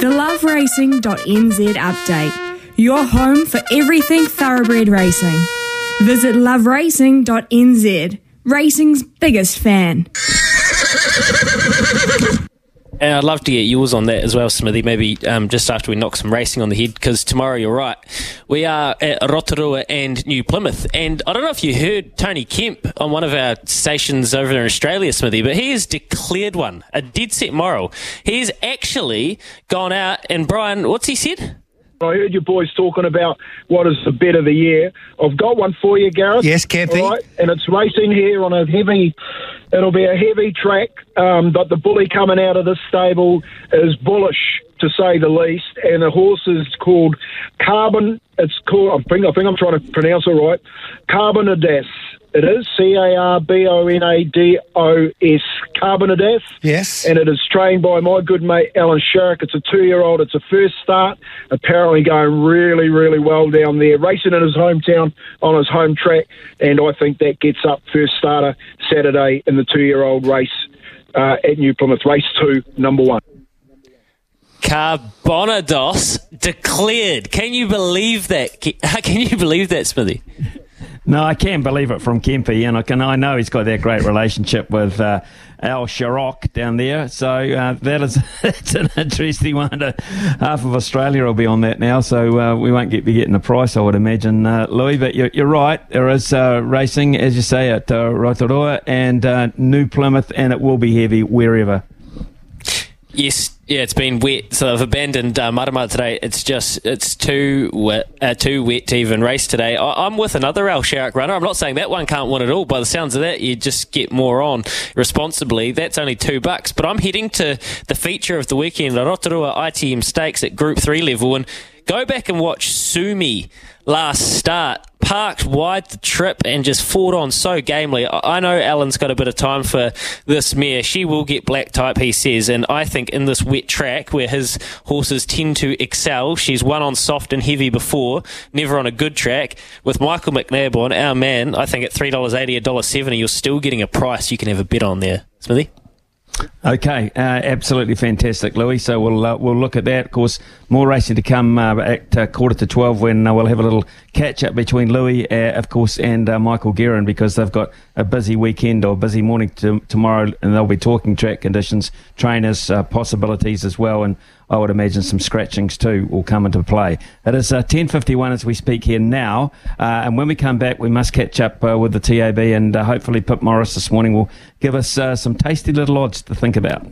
The loveracing.nz update. Your home for everything thoroughbred racing. Visit loveracing.nz. Racing's biggest fan. And I'd love to get yours on that as well, Smithy. Maybe um, just after we knock some racing on the head, because tomorrow you're right. We are at Rotorua and New Plymouth, and I don't know if you heard Tony Kemp on one of our stations over in Australia, Smithy, but he has declared one a dead set moral. He's actually gone out and Brian, what's he said? I heard you boys talking about what is the bet of the year. I've got one for you, Gareth. Yes. All right, and it's racing here on a heavy. It'll be a heavy track, um, but the bully coming out of this stable is bullish to say the least. And the horse is called Carbon. It's called. I think. I think I'm trying to pronounce it right. Carbonados. It is C A R B O N A D O S. Carbonados. Yes. And it is trained by my good mate Alan Sharrock. It's a two-year-old. It's a first start. Apparently going really, really well down there. Racing in his hometown on his home track, and I think that gets up first starter Saturday in the two-year-old race uh, at New Plymouth. Race two, number one. Carbonados declared. Can you believe that? Can you believe that, Smithy? No, I can believe it from Kempy, and I can. I know he's got that great relationship with uh, Al Sharrock down there. So uh, that is that's an interesting one. Uh, half of Australia will be on that now, so uh, we won't get be getting the price, I would imagine, uh, Louis. But you're, you're right. There is uh, racing, as you say, at Rotorua and New Plymouth, and it will be heavy wherever. Yes, yeah, it's been wet, so I've abandoned uh, today. It's just it's too wet, uh, too wet to even race today. I, am with another Al Sharrock runner. I'm not saying that one can't win at all. By the sounds of that, you just get more on responsibly. That's only two bucks. But I'm heading to the feature of the weekend, the Rotorua ITM Stakes at Group Three level, and go back and watch Sumi last start. Parked wide the trip and just fought on so gamely. I know Alan's got a bit of time for this mare. She will get black type, he says, and I think in this wet track where his horses tend to excel, she's won on soft and heavy before, never on a good track. With Michael McNab on, our man, I think at $3.80, $1.70, you're still getting a price you can have a bet on there. Smithy? Okay, uh, absolutely fantastic, Louis. So we'll uh, we'll look at that. Of course, more racing to come uh, at uh, quarter to twelve when uh, we'll have a little catch up between Louis, uh, of course, and Michael Guerin because they've got a busy weekend or busy morning to, tomorrow, and they'll be talking track conditions, trainers, possibilities as well, and I would imagine some scratchings too will come into play. It is uh, 10.51 as we speak here now, uh, and when we come back, we must catch up uh, with the TAB, and uh, hopefully Pip Morris this morning will give us uh, some tasty little odds to think about.